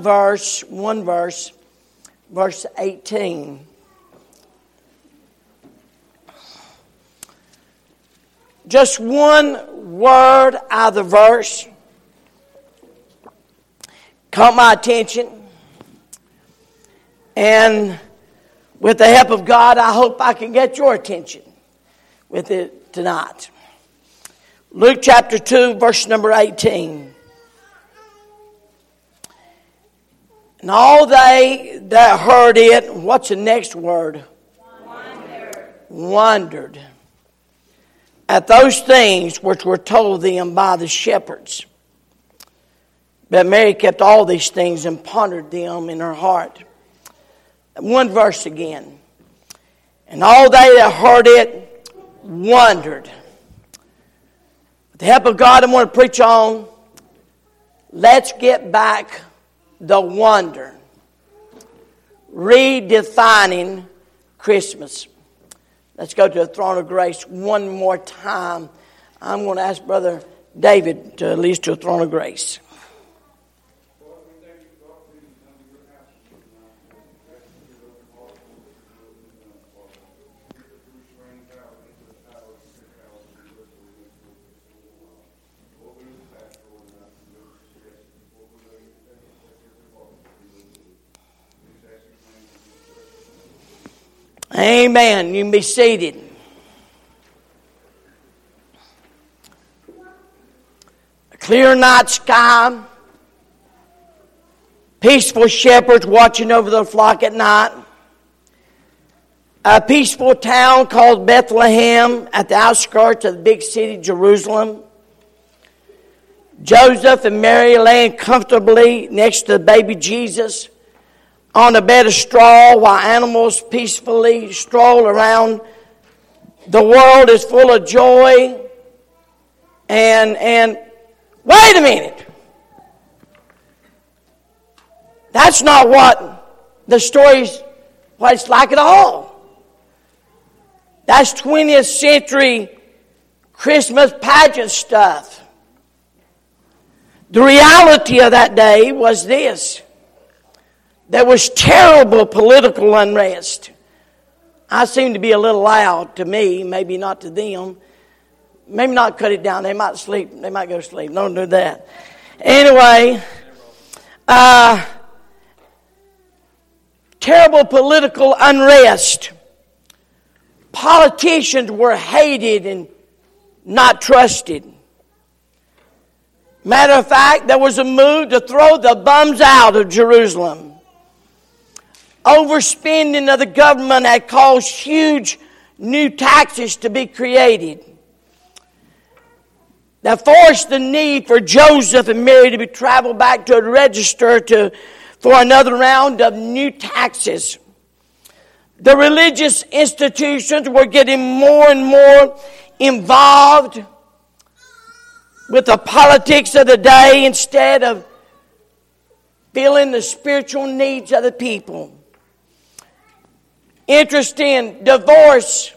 verse, one verse, verse 18. Just one word out of the verse caught my attention. And with the help of God, I hope I can get your attention with it tonight. Luke chapter 2, verse number 18. And all they that heard it, what's the next word? Wondered. Wondered at those things which were told them by the shepherds. But Mary kept all these things and pondered them in her heart. One verse again. And all they that heard it wondered. With the help of God, I'm going to preach on. Let's get back the wonder. Redefining Christmas. Let's go to the throne of grace one more time. I'm going to ask Brother David to lead us to the throne of grace. Amen. You can be seated. A clear night sky. Peaceful shepherds watching over the flock at night. A peaceful town called Bethlehem at the outskirts of the big city, Jerusalem. Joseph and Mary laying comfortably next to the baby Jesus on a bed of straw while animals peacefully stroll around. The world is full of joy. And, and, wait a minute. That's not what the story's, what it's like at all. That's 20th century Christmas pageant stuff. The reality of that day was this there was terrible political unrest. I seem to be a little loud to me, maybe not to them. Maybe not cut it down. They might sleep. They might go to sleep. Don't do that. Anyway, uh, terrible political unrest. Politicians were hated and not trusted. Matter of fact, there was a move to throw the bums out of Jerusalem overspending of the government had caused huge new taxes to be created. That forced the need for Joseph and Mary to be traveled back to register to, for another round of new taxes. The religious institutions were getting more and more involved with the politics of the day instead of filling the spiritual needs of the people. Interesting, divorce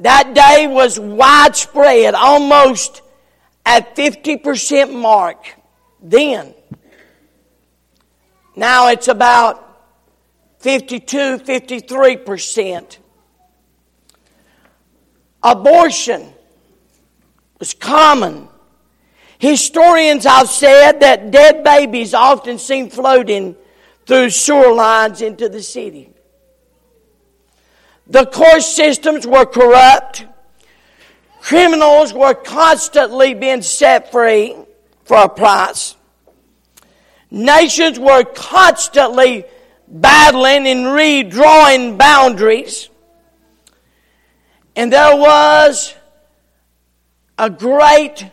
that day was widespread, almost at 50% mark then. Now it's about 52, 53%. Abortion was common. Historians have said that dead babies often seen floating through sewer lines into the city. The court systems were corrupt. Criminals were constantly being set free for a price. Nations were constantly battling and redrawing boundaries. And there was a great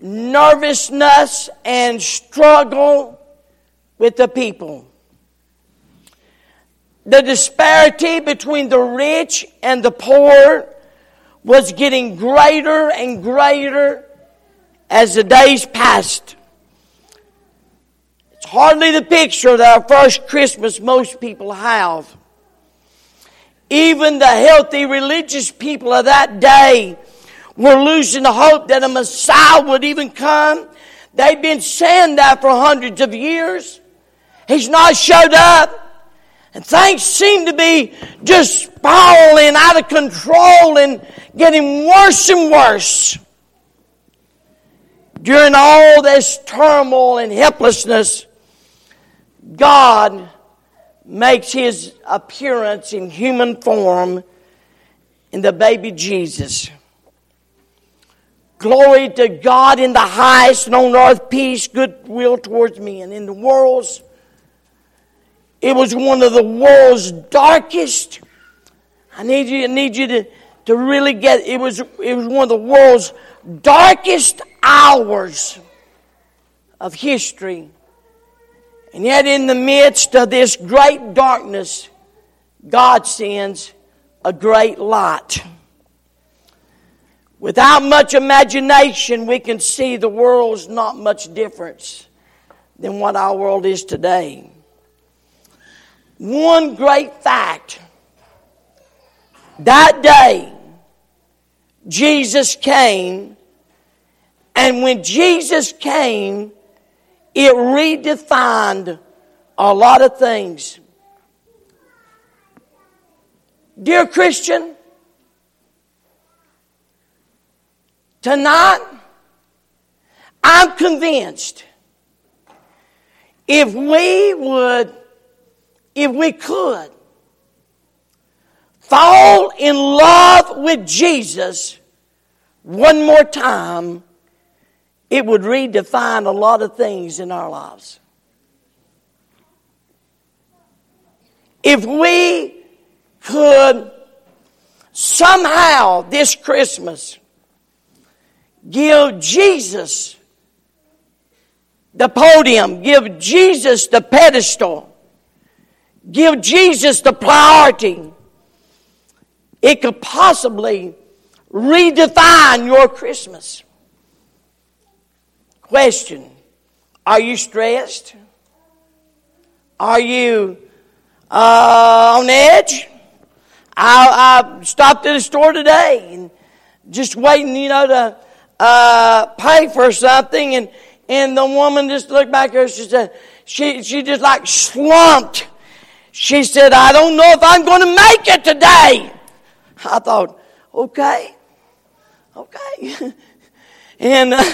nervousness and struggle with the people the disparity between the rich and the poor was getting greater and greater as the days passed. It's hardly the picture that our first Christmas most people have. Even the healthy religious people of that day were losing the hope that a Messiah would even come. They'd been saying that for hundreds of years. He's not showed up. And things seem to be just spiraling out of control and getting worse and worse. During all this turmoil and helplessness, God makes his appearance in human form in the baby Jesus. Glory to God in the highest, and on earth peace, goodwill towards men. In the world's it was one of the world's darkest. I need you, I need you to, to really get it was it was one of the world's darkest hours of history. And yet in the midst of this great darkness, God sends a great light. Without much imagination, we can see the world's not much difference than what our world is today one great fact. That day, Jesus came, and when Jesus came, it redefined a lot of things. Dear Christian, tonight, I'm convinced if we would if we could fall in love with Jesus one more time, it would redefine a lot of things in our lives. If we could somehow this Christmas give Jesus the podium, give Jesus the pedestal, give Jesus the priority, it could possibly redefine your Christmas. Question Are you stressed? Are you uh, on edge? I, I, stopped at a store today and just waiting, you know, to uh, pay for something, and and the woman just looked back here. She said she she just like slumped she said, I don't know if I'm going to make it today. I thought, okay, okay. and, uh,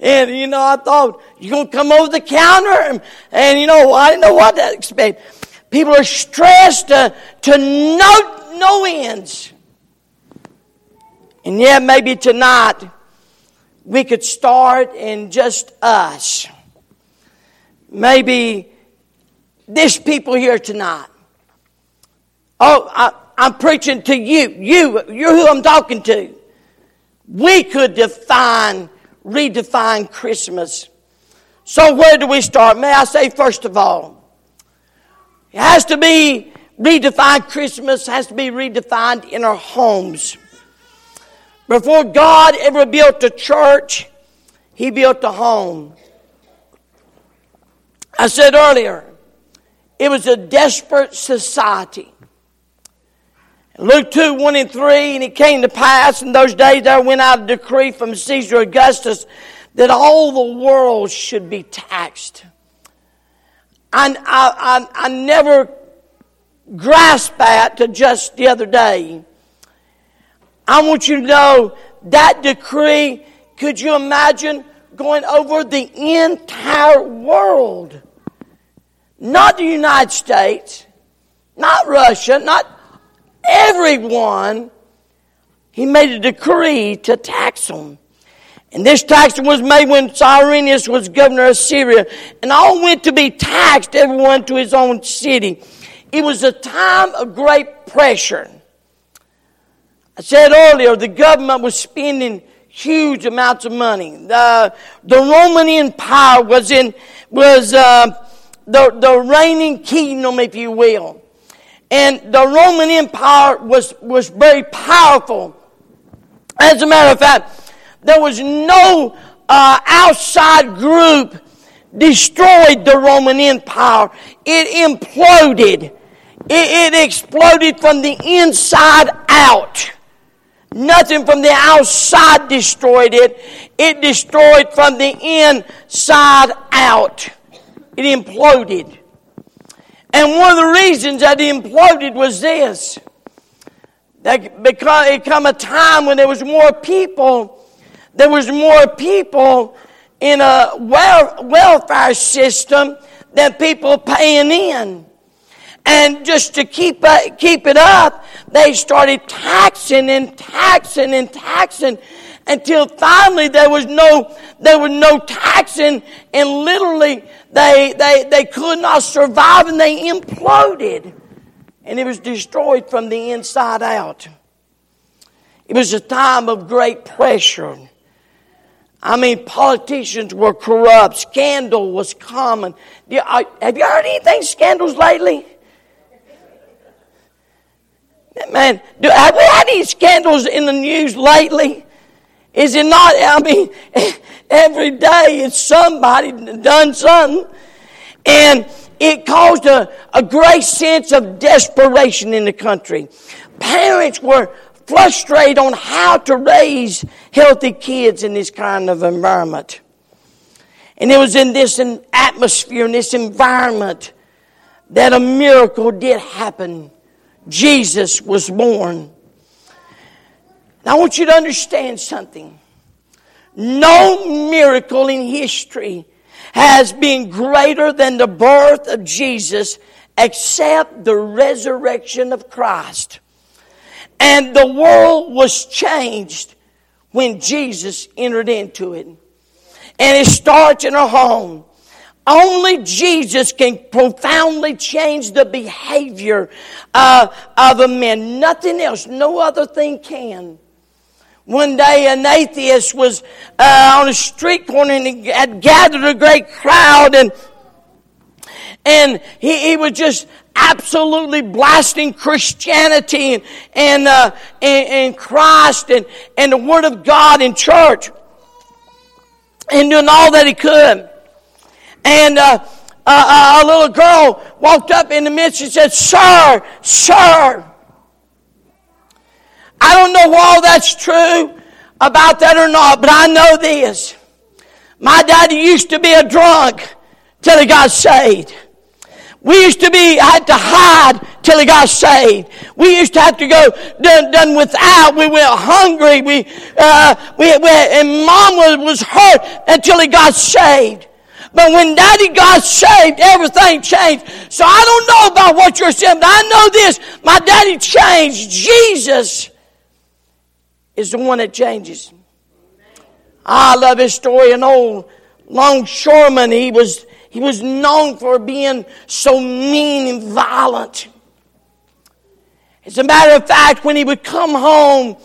and, you know, I thought, you're going to come over the counter? And, and, you know, I didn't know what to expect. People are stressed to, to no, no ends. And yet, maybe tonight, we could start in just us. Maybe there's people here tonight. Oh, I, I'm preaching to you. You, you're who I'm talking to. We could define, redefine Christmas. So where do we start? May I say first of all, it has to be redefined. Christmas has to be redefined in our homes. Before God ever built a church, He built a home. I said earlier, it was a desperate society. Luke 2, 1 and 3, and it came to pass in those days there went out a decree from Caesar Augustus that all the world should be taxed. I, I, I, I never grasped that to just the other day. I want you to know that decree, could you imagine going over the entire world? Not the United States, not Russia, not everyone, he made a decree to tax them. And this tax was made when Cyrenius was governor of Syria. And all went to be taxed, everyone to his own city. It was a time of great pressure. I said earlier, the government was spending huge amounts of money. The, the Roman Empire was in, was, uh, the, the reigning kingdom, if you will. And the Roman Empire was, was very powerful. As a matter of fact, there was no uh, outside group destroyed the Roman Empire. It imploded. It, it exploded from the inside out. Nothing from the outside destroyed it. It destroyed from the inside out. It imploded. And one of the reasons that he imploded was this. That because it come a time when there was more people, there was more people in a welfare system than people paying in. And just to keep, uh, keep it up, they started taxing and taxing and taxing until finally there was no, there was no taxing and literally they, they, they could not survive and they imploded. And it was destroyed from the inside out. It was a time of great pressure. I mean, politicians were corrupt. Scandal was common. Have you heard anything scandals lately? Man, do, have we had any scandals in the news lately? Is it not? I mean, every day it's somebody done something. And it caused a, a great sense of desperation in the country. Parents were frustrated on how to raise healthy kids in this kind of environment. And it was in this atmosphere, in this environment, that a miracle did happen. Jesus was born. I want you to understand something. No miracle in history has been greater than the birth of Jesus except the resurrection of Christ. And the world was changed when Jesus entered into it. And it starts in a home. Only Jesus can profoundly change the behavior uh, of a man. Nothing else, no other thing can. One day, an atheist was uh, on a street corner and he had gathered a great crowd, and and he, he was just absolutely blasting Christianity and and, uh, and, and Christ and and the Word of God in church, and doing all that he could. And uh, uh, a little girl walked up in the midst and said, "Sir, sir." I don't know all that's true about that or not, but I know this. My daddy used to be a drunk till he got saved. We used to be had to hide till he got saved. We used to have to go done, done without. We were hungry. We, uh, we, we and mom was, was hurt until he got saved. But when daddy got saved, everything changed. So I don't know about what you're saying, but I know this. My daddy changed. Jesus is the one that changes. I love his story. An old longshoreman, he was, he was known for being so mean and violent. As a matter of fact, when he would come home,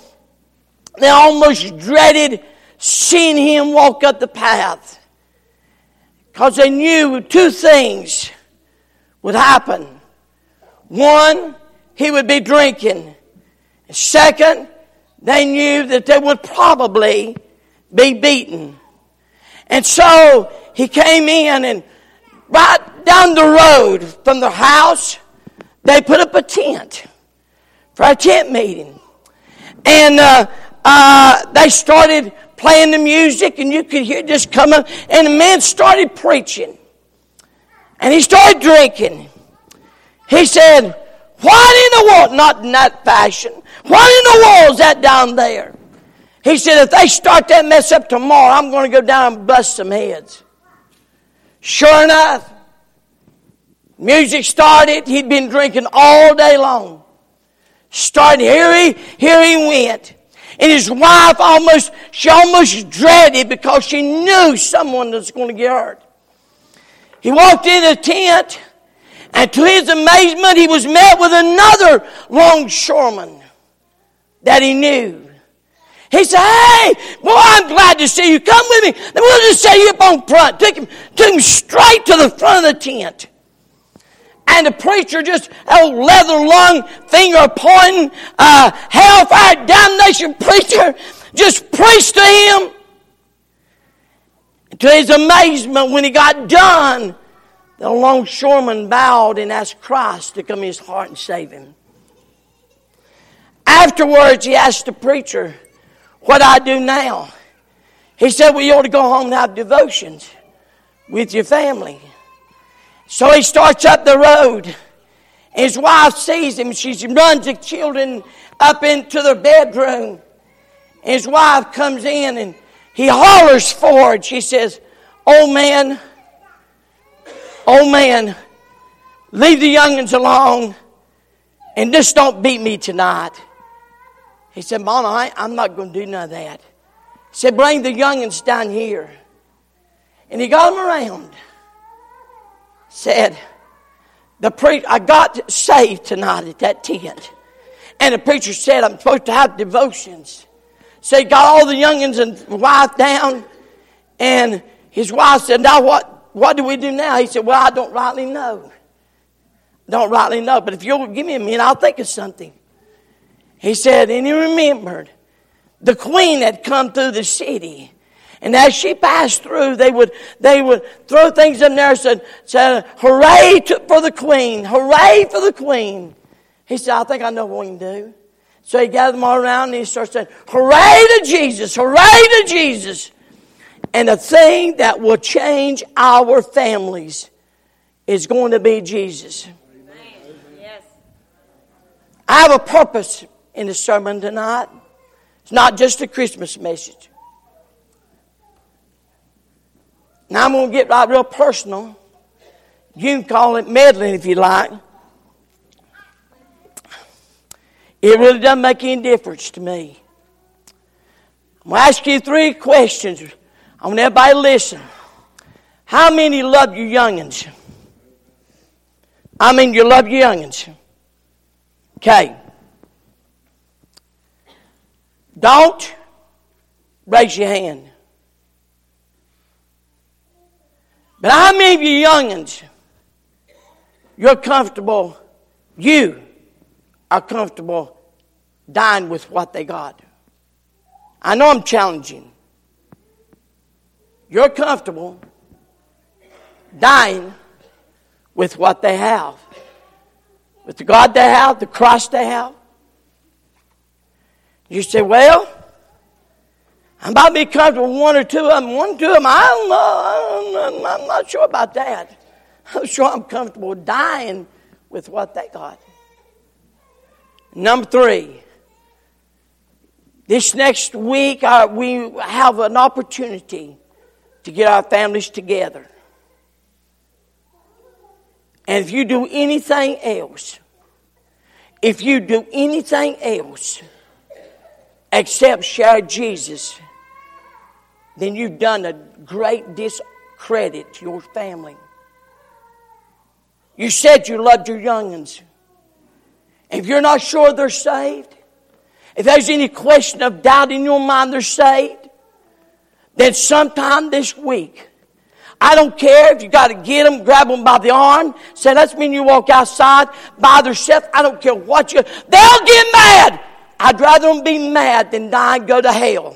they almost dreaded seeing him walk up the path. Because they knew two things would happen. One, he would be drinking. Second, they knew that they would probably be beaten. And so he came in and right down the road from the house, they put up a tent for a tent meeting. And uh, uh, they started playing the music, and you could hear this coming. And the man started preaching. And he started drinking. He said, What in the world? Not in that fashion. What in the world is that down there? He said, if they start that mess up tomorrow, I'm going to go down and bust some heads. Sure enough, music started. He'd been drinking all day long. Started, here he, here he went. And his wife almost, she almost dreaded because she knew someone was going to get hurt. He walked in the tent, and to his amazement, he was met with another longshoreman that he knew. He said, Hey, boy, I'm glad to see you. Come with me. Then we'll just set you up on front. Took him, took him straight to the front of the tent. And the preacher just, old leather lung, finger pointing, uh, hellfire damnation preacher, just preached to him. To his amazement, when he got done, the longshoreman bowed and asked Christ to come in his heart and save him. Afterwards, he asked the preacher, What I do now? He said, Well, you ought to go home and have devotions with your family. So he starts up the road. His wife sees him. She runs the children up into their bedroom. His wife comes in and he hollers forward. She says, Oh man, oh man, leave the youngins alone and just don't beat me tonight. He said, Mama, I, I'm not going to do none of that. He said, Bring the youngins down here. And he got them around. Said, the pre- I got saved tonight at that tent. And the preacher said, I'm supposed to have devotions. So he got all the youngins and wife down. And his wife said, Now what, what do we do now? He said, Well, I don't rightly know. Don't rightly know. But if you'll give me a minute, I'll think of something. He said, and he remembered the queen had come through the city. And as she passed through, they would, they would throw things in there and said, said hooray to, for the queen, hooray for the queen. He said, I think I know what we can do. So he gathered them all around and he started saying, hooray to Jesus, hooray to Jesus. And the thing that will change our families is going to be Jesus. Yes. I have a purpose in the sermon tonight. It's not just a Christmas message. Now I'm going to get right real personal. You can call it meddling if you like. It really doesn't make any difference to me. I'm going to ask you three questions. I want everybody to listen. How many love your youngins? I mean, you love your youngins. Okay. Don't raise your hand. But how many of you youngins, you're comfortable, you are comfortable dying with what they got? I know I'm challenging. You're comfortable dying with what they have. With the God they have, the Christ they have. You say, well, I might be comfortable with one or two of them. One or two of them, I don't know. I'm not sure about that. I'm sure I'm comfortable dying with what they got. Number three, this next week we have an opportunity to get our families together. And if you do anything else, if you do anything else except share Jesus, then you've done a great discredit to your family. You said you loved your youngins. If you're not sure they're saved, if there's any question of doubt in your mind they're saved, then sometime this week, I don't care if you got to get them, grab them by the arm, say, let's mean you walk outside by themselves. I don't care what you, they'll get mad. I'd rather them be mad than die and go to hell.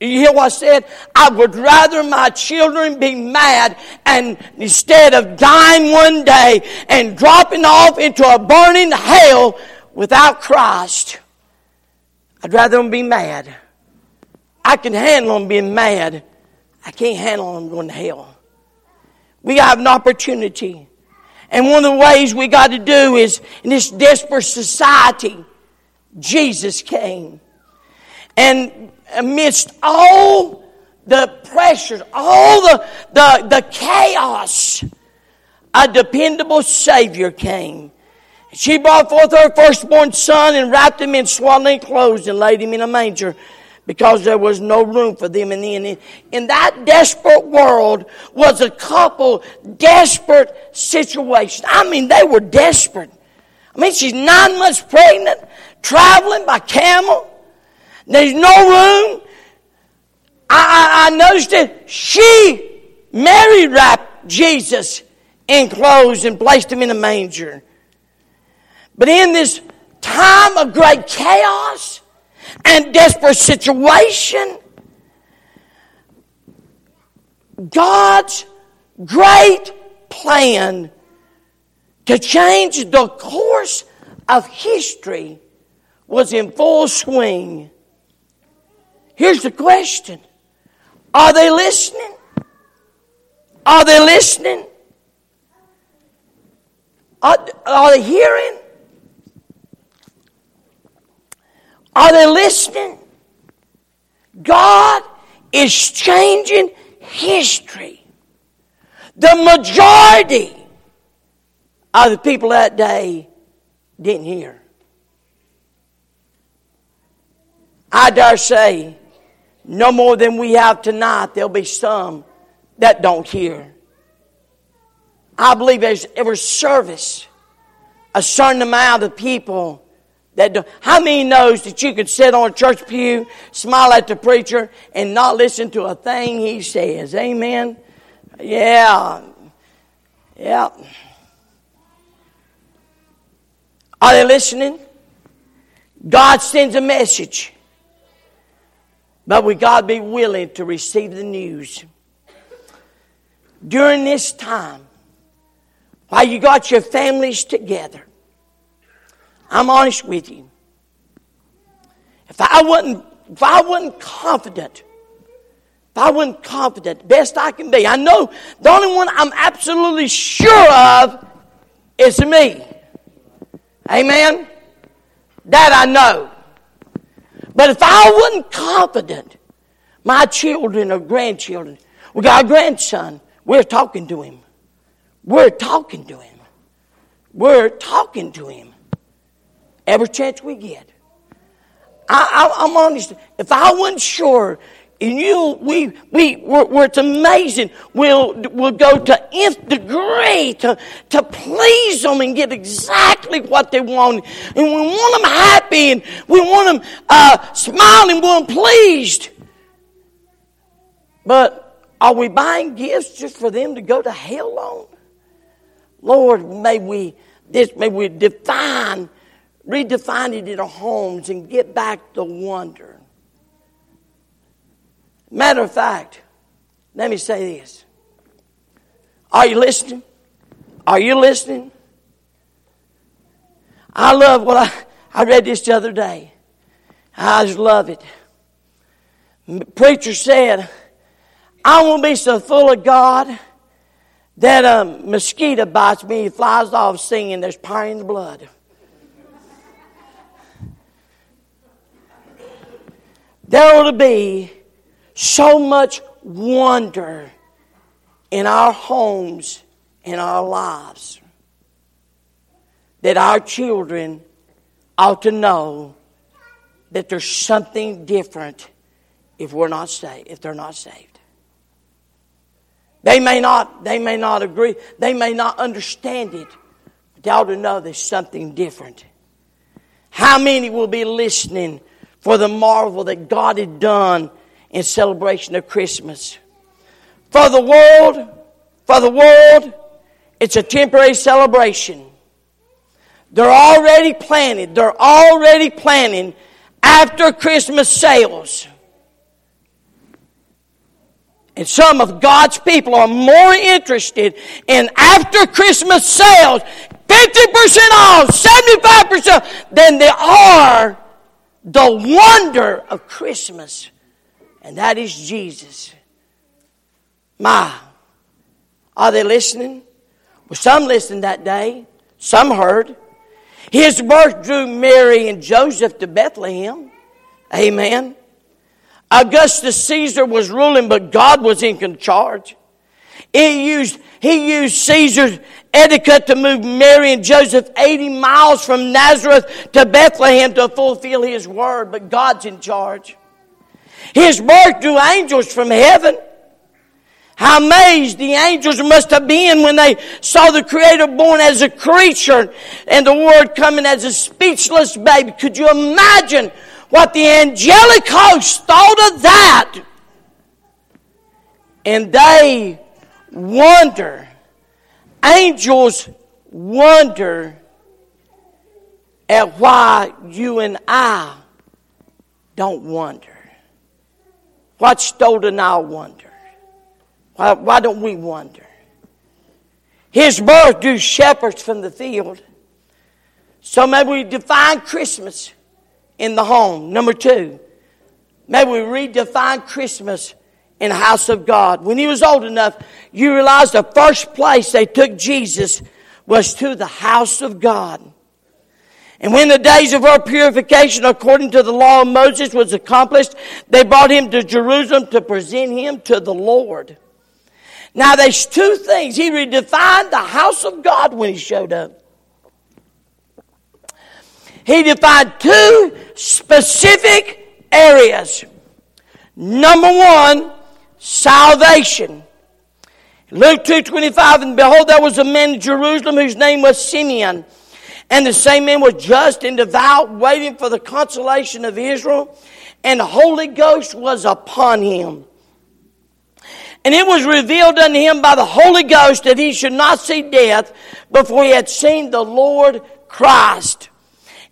You hear what I said? I would rather my children be mad and instead of dying one day and dropping off into a burning hell without Christ, I'd rather them be mad. I can handle them being mad. I can't handle them going to hell. We have an opportunity. And one of the ways we got to do is in this desperate society, Jesus came. And amidst all the pressures, all the, the, the chaos, a dependable Savior came. She brought forth her firstborn son and wrapped him in swaddling clothes and laid him in a manger because there was no room for them in the inn. In that desperate world was a couple desperate situations. I mean, they were desperate. I mean, she's nine months pregnant, traveling by camel. There's no room. I, I, I noticed that she, Mary, wrapped Jesus in clothes and placed him in a manger. But in this time of great chaos and desperate situation, God's great plan to change the course of history was in full swing. Here's the question Are they listening? Are they listening? Are, are they hearing? Are they listening? God is changing history. The majority of the people that day didn't hear. I dare say, no more than we have tonight, there'll be some that don't hear. I believe there's every service, a certain amount of people that. How many knows that you could sit on a church pew, smile at the preacher, and not listen to a thing he says? Amen? Yeah. Yeah. Are they listening? God sends a message. But we to be willing to receive the news. During this time, while you got your families together, I'm honest with you. If I wasn't, if I wasn't confident, if I wasn't confident, best I can be, I know the only one I'm absolutely sure of is me. Amen? That I know. But if I wasn't confident, my children or grandchildren, we got a grandson, we're talking to him. We're talking to him. We're talking to him every chance we get. I, am honest. If I wasn't sure, and you, we, we, we're, we're, it's amazing. We'll, we'll go to nth degree to, to please them and get exactly what they want. And we want them happy and we want them uh, smiling, we want pleased. But are we buying gifts just for them to go to hell on? Lord, may we, this, may we define redefine it in our homes and get back the wonder. Matter of fact, let me say this. Are you listening? Are you listening? I love what I, I read this the other day. I just love it. Preacher said, I won't be so full of God that a mosquito bites me, flies off singing, there's pine in the blood. There ought to be so much wonder in our homes, in our lives, that our children ought to know that there's something different if we're not saved, if they're not saved. They may not, they may not agree, they may not understand it, but they ought to know there's something different. How many will be listening for the marvel that God had done in celebration of Christmas. For the world, for the world, it's a temporary celebration. They're already planning, they're already planning after Christmas sales. And some of God's people are more interested in after Christmas sales, 50% off, 75%, than they are the wonder of Christmas, and that is Jesus. My, are they listening? Well, some listened that day, some heard. His birth drew Mary and Joseph to Bethlehem. Amen. Augustus Caesar was ruling, but God was in charge. He used, he used Caesar's etiquette to move Mary and Joseph 80 miles from Nazareth to Bethlehem to fulfill his word, but God's in charge. His birth drew angels from heaven. How amazed the angels must have been when they saw the Creator born as a creature and the Word coming as a speechless baby. Could you imagine what the angelic host thought of that? And they wonder Angels wonder at why you and I don't wonder. What's stolen our wonder? Why, why don't we wonder? His birth drew shepherds from the field. So maybe we define Christmas in the home. Number two, maybe we redefine Christmas in the house of God. When he was old enough, you realize the first place they took Jesus was to the house of God. And when the days of her purification according to the law of Moses was accomplished, they brought him to Jerusalem to present him to the Lord. Now there's two things. He redefined the house of God when he showed up. He defined two specific areas. Number one, salvation. Luke 2.25, and behold, there was a man in Jerusalem whose name was Simeon. And the same man was just and devout, waiting for the consolation of Israel. And the Holy Ghost was upon him. And it was revealed unto him by the Holy Ghost that he should not see death before he had seen the Lord Christ.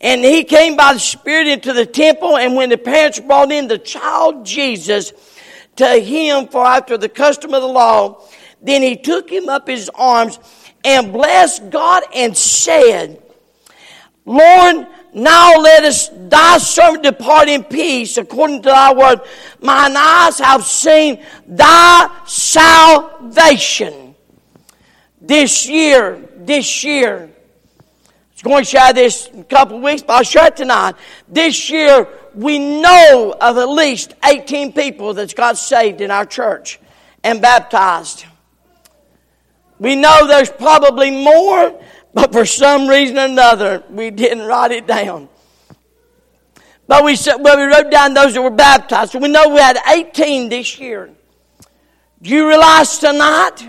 And he came by the Spirit into the temple, and when the parents brought in the child Jesus to him for after the custom of the law, then he took him up his arms and blessed God and said, Lord, now let us thy servant depart in peace according to thy word. Mine eyes have seen thy salvation. This year, this year, it's going to share this in a couple of weeks, but I'll share it tonight. This year, we know of at least 18 people that's got saved in our church and baptized. We know there's probably more, but for some reason or another, we didn't write it down. But we, said, well, we wrote down those that were baptized. So we know we had 18 this year. Do you realize tonight?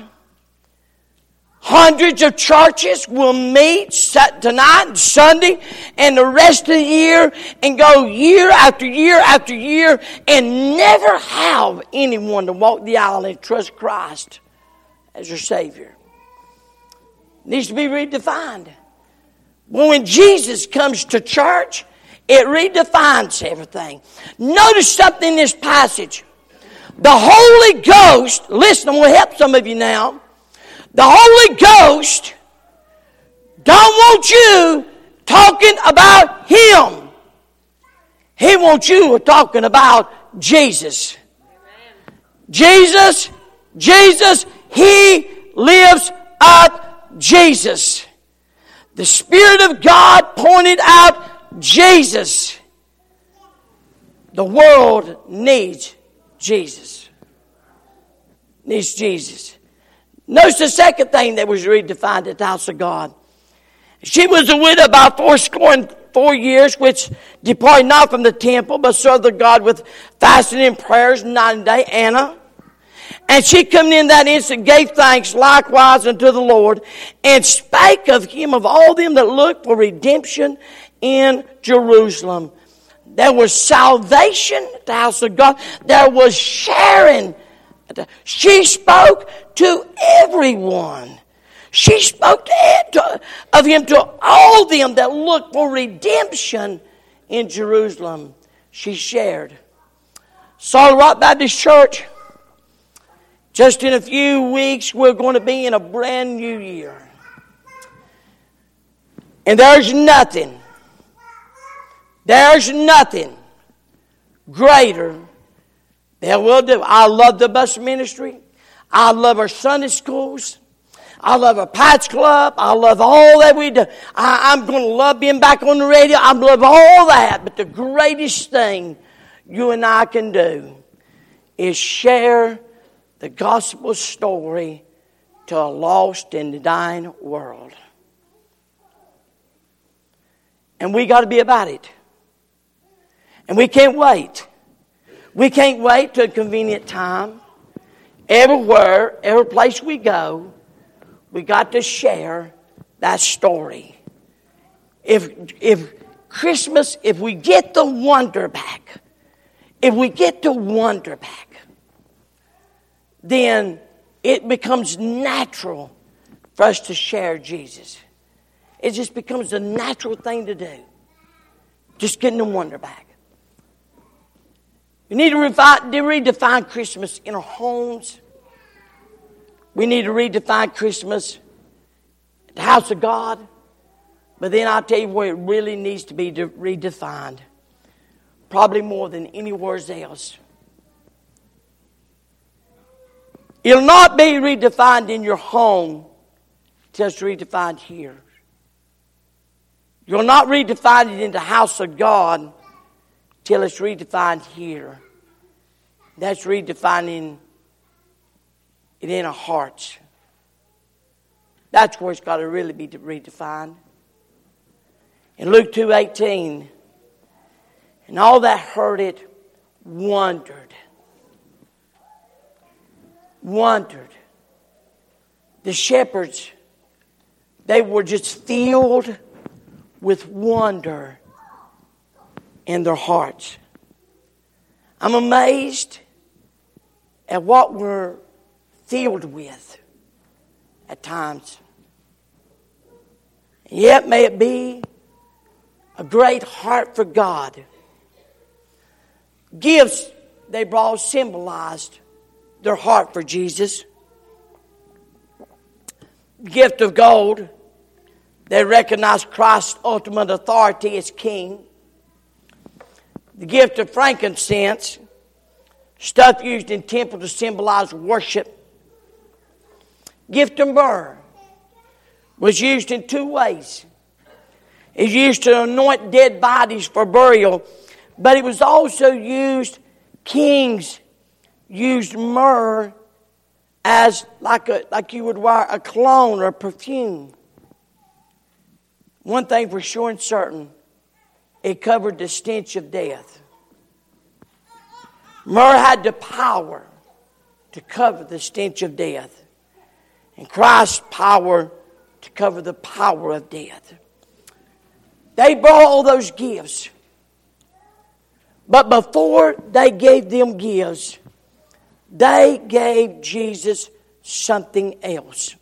Hundreds of churches will meet tonight and Sunday and the rest of the year and go year after year after year and never have anyone to walk the aisle and trust Christ as your Savior. It needs to be redefined. when Jesus comes to church, it redefines everything. Notice something in this passage. The Holy Ghost, listen, I'm going to help some of you now. The Holy Ghost don't want you talking about Him. He wants you talking about Jesus. Jesus, Jesus, He lives up Jesus. The Spirit of God pointed out Jesus. The world needs Jesus. Needs Jesus. Notice the second thing that was redefined at the house of God. She was a widow about fourscore and four years, which departed not from the temple, but served the God with fasting and prayers night and day, Anna. And she coming in that instant gave thanks likewise unto the Lord and spake of him of all them that looked for redemption in Jerusalem. There was salvation at the house of God. There was sharing she spoke to everyone. She spoke to, of him to all them that looked for redemption in Jerusalem. She shared. Solid Rock Baptist Church, just in a few weeks, we're going to be in a brand new year. And there's nothing, there's nothing greater they will do. I love the bus ministry. I love our Sunday schools. I love our Patch Club. I love all that we do. I, am going to love being back on the radio. I love all that. But the greatest thing you and I can do is share the gospel story to a lost and dying world. And we got to be about it. And we can't wait. We can't wait to a convenient time. Everywhere, every place we go, we got to share that story. If, if Christmas, if we get the wonder back, if we get the wonder back, then it becomes natural for us to share Jesus. It just becomes a natural thing to do. Just getting the wonder back. We need to, redefine Christmas in our homes. We need to redefine Christmas at the house of God. But then I'll tell you where it really needs to be redefined. Probably more than anywhere else. It'll not be redefined in your home till it's redefined here. You'll not redefine it in the house of God till it's redefined here. That's redefining it in our hearts. That's where it's got to really be redefined. In Luke 2.18, and all that heard it wondered. Wondered. The shepherds, they were just filled with wonder in their hearts. I'm amazed at what we're filled with at times. Yet may it be a great heart for God. Gifts they brought symbolized their heart for Jesus. Gift of gold, they recognized Christ's ultimate authority as king. The gift of frankincense, stuff used in temple to symbolize worship. Gift of myrrh was used in two ways. It's used to anoint dead bodies for burial, but it was also used, kings used myrrh as like, a, like you would wear a cologne or perfume. One thing for sure and certain, it covered the stench of death. Myrrh had the power to cover the stench of death, and Christ's power to cover the power of death. They brought all those gifts. But before they gave them gifts, they gave Jesus something else.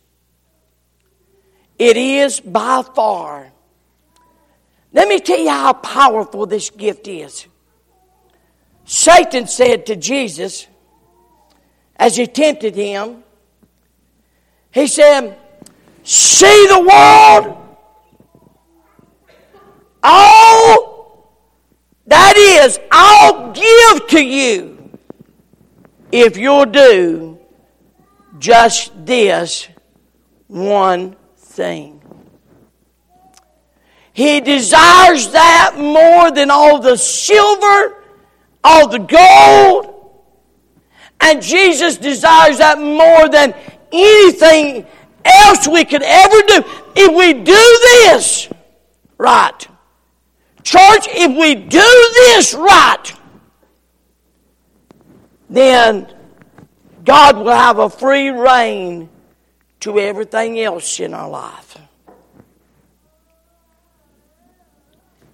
It is by far. Let me tell you how powerful this gift is. Satan said to Jesus, as he tempted him, he said, See the world all that is, I'll give to you if you'll do just this one thing. He desires that more than all the silver, all the gold. And Jesus desires that more than anything else we could ever do. If we do this right, Church, if we do this right, then God will have a free reign to everything else in our life.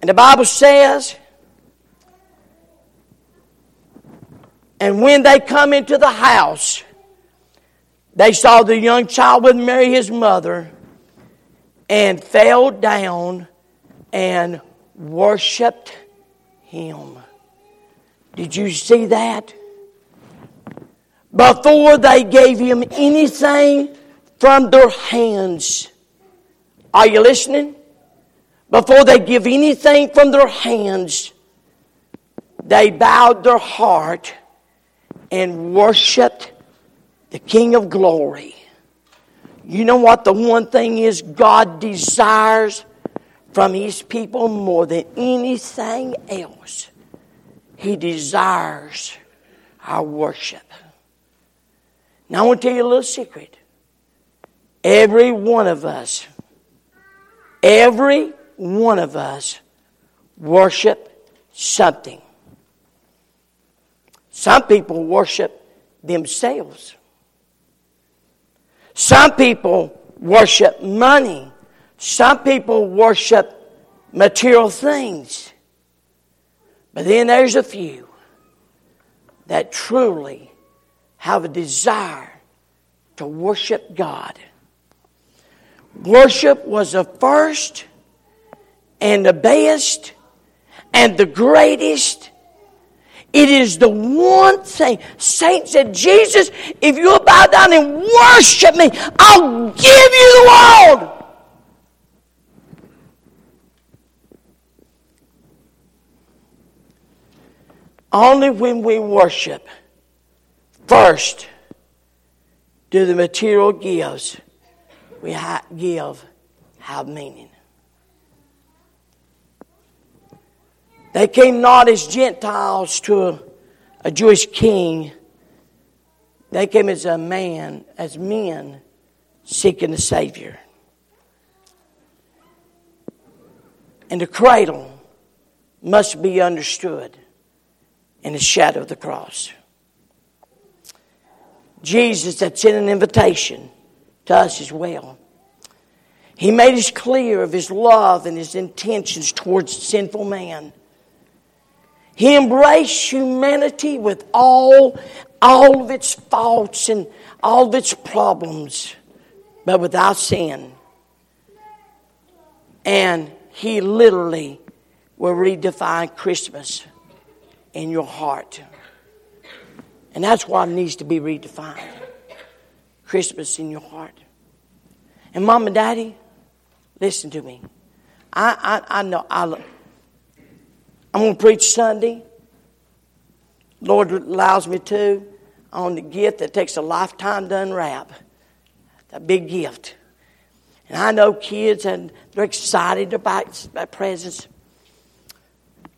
And the Bible says, and when they come into the house, they saw the young child with Mary, his mother, and fell down and worshiped him. Did you see that? Before they gave him anything from their hands. Are you listening? Before they give anything from their hands, they bowed their heart and worshiped the King of glory. You know what the one thing is God desires from his people more than anything else. He desires our worship. Now, I want to tell you a little secret. Every one of us, every one of us worship something. Some people worship themselves. Some people worship money. Some people worship material things. But then there's a few that truly have a desire to worship God. Worship was the first and the best and the greatest. It is the one thing. Satan said, Jesus, if you'll bow down and worship me, I'll give you the world. Only when we worship first do the material gifts we give have meaning. They came not as Gentiles to a, a Jewish king. They came as a man, as men seeking a Savior. And the cradle must be understood in the shadow of the cross. Jesus had sent an invitation to us as well. He made us clear of his love and his intentions towards sinful man. He embraced humanity with all, all of its faults and all of its problems, but without sin. And he literally will redefine Christmas in your heart. And that's what needs to be redefined Christmas in your heart. And mom and daddy, listen to me. I, I, I know I, I'm going to preach Sunday. Lord allows me to on the gift that takes a lifetime to unwrap. That big gift. And I know kids and they're excited about, about presents.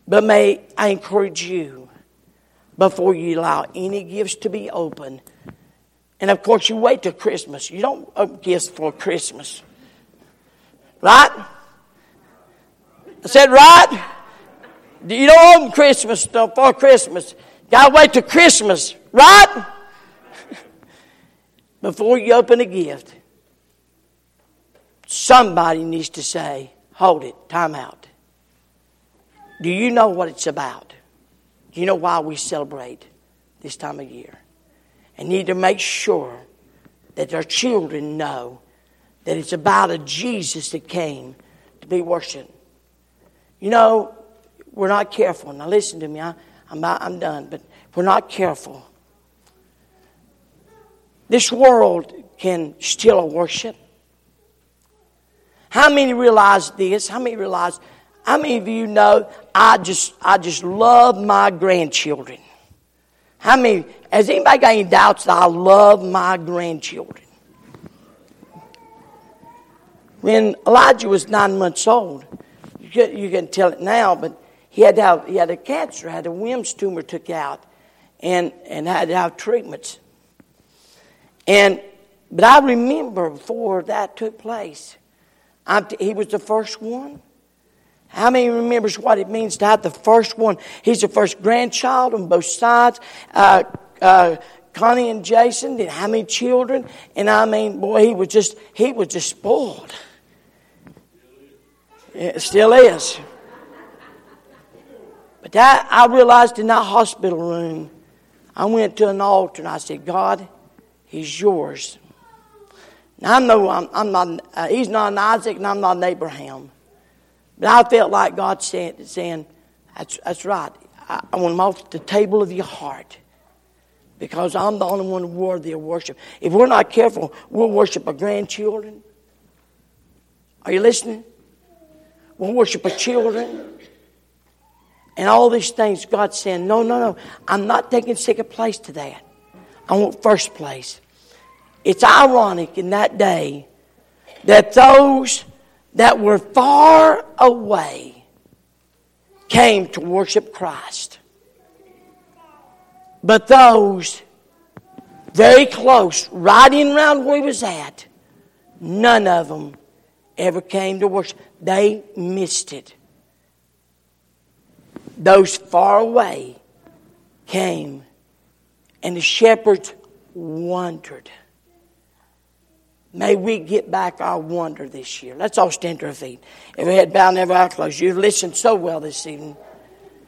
But may I encourage you before you allow any gifts to be open. And of course, you wait till Christmas. You don't open gifts for Christmas. Right? I said, right? You don't open Christmas for Christmas. Gotta wait till Christmas, right? Before you open a gift, somebody needs to say, hold it, time out. Do you know what it's about? Do you know why we celebrate this time of year? And need to make sure that our children know that it's about a Jesus that came to be worshiped. You know, we're not careful. Now, listen to me. I, I'm, I'm done. But we're not careful. This world can steal a worship. How many realize this? How many realize how many of you know I just I just love my grandchildren? How many has anybody got any doubts that I love my grandchildren? When Elijah was nine months old, you can, you can tell it now, but he had to have, he had a cancer, had a Wilms tumor took out, and and had to have treatments. And but I remember before that took place, I, he was the first one how many remembers what it means to have the first one? He's the first grandchild on both sides. Uh, uh, Connie and Jason did how many children? And I mean, boy, he was just he was just spoiled. It still is. But that I realized in that hospital room, I went to an altar and I said, God, He's yours. Now I know I'm, I'm not. Uh, he's not an Isaac, and I'm not an Abraham. But I felt like God said, saying, that's, that's right. I, I want them off the table of your heart because I'm the only one worthy of worship. If we're not careful, we'll worship our grandchildren. Are you listening? We'll worship our children. And all these things, God's saying, no, no, no. I'm not taking second place to that. I want first place. It's ironic in that day that those that were far away came to worship Christ. But those very close, right in around where he was at, none of them ever came to worship. They missed it. Those far away came, and the shepherds wondered. May we get back our wonder this year. Let's all stand to our feet. Every head bowed, every eye closed. You've listened so well this evening.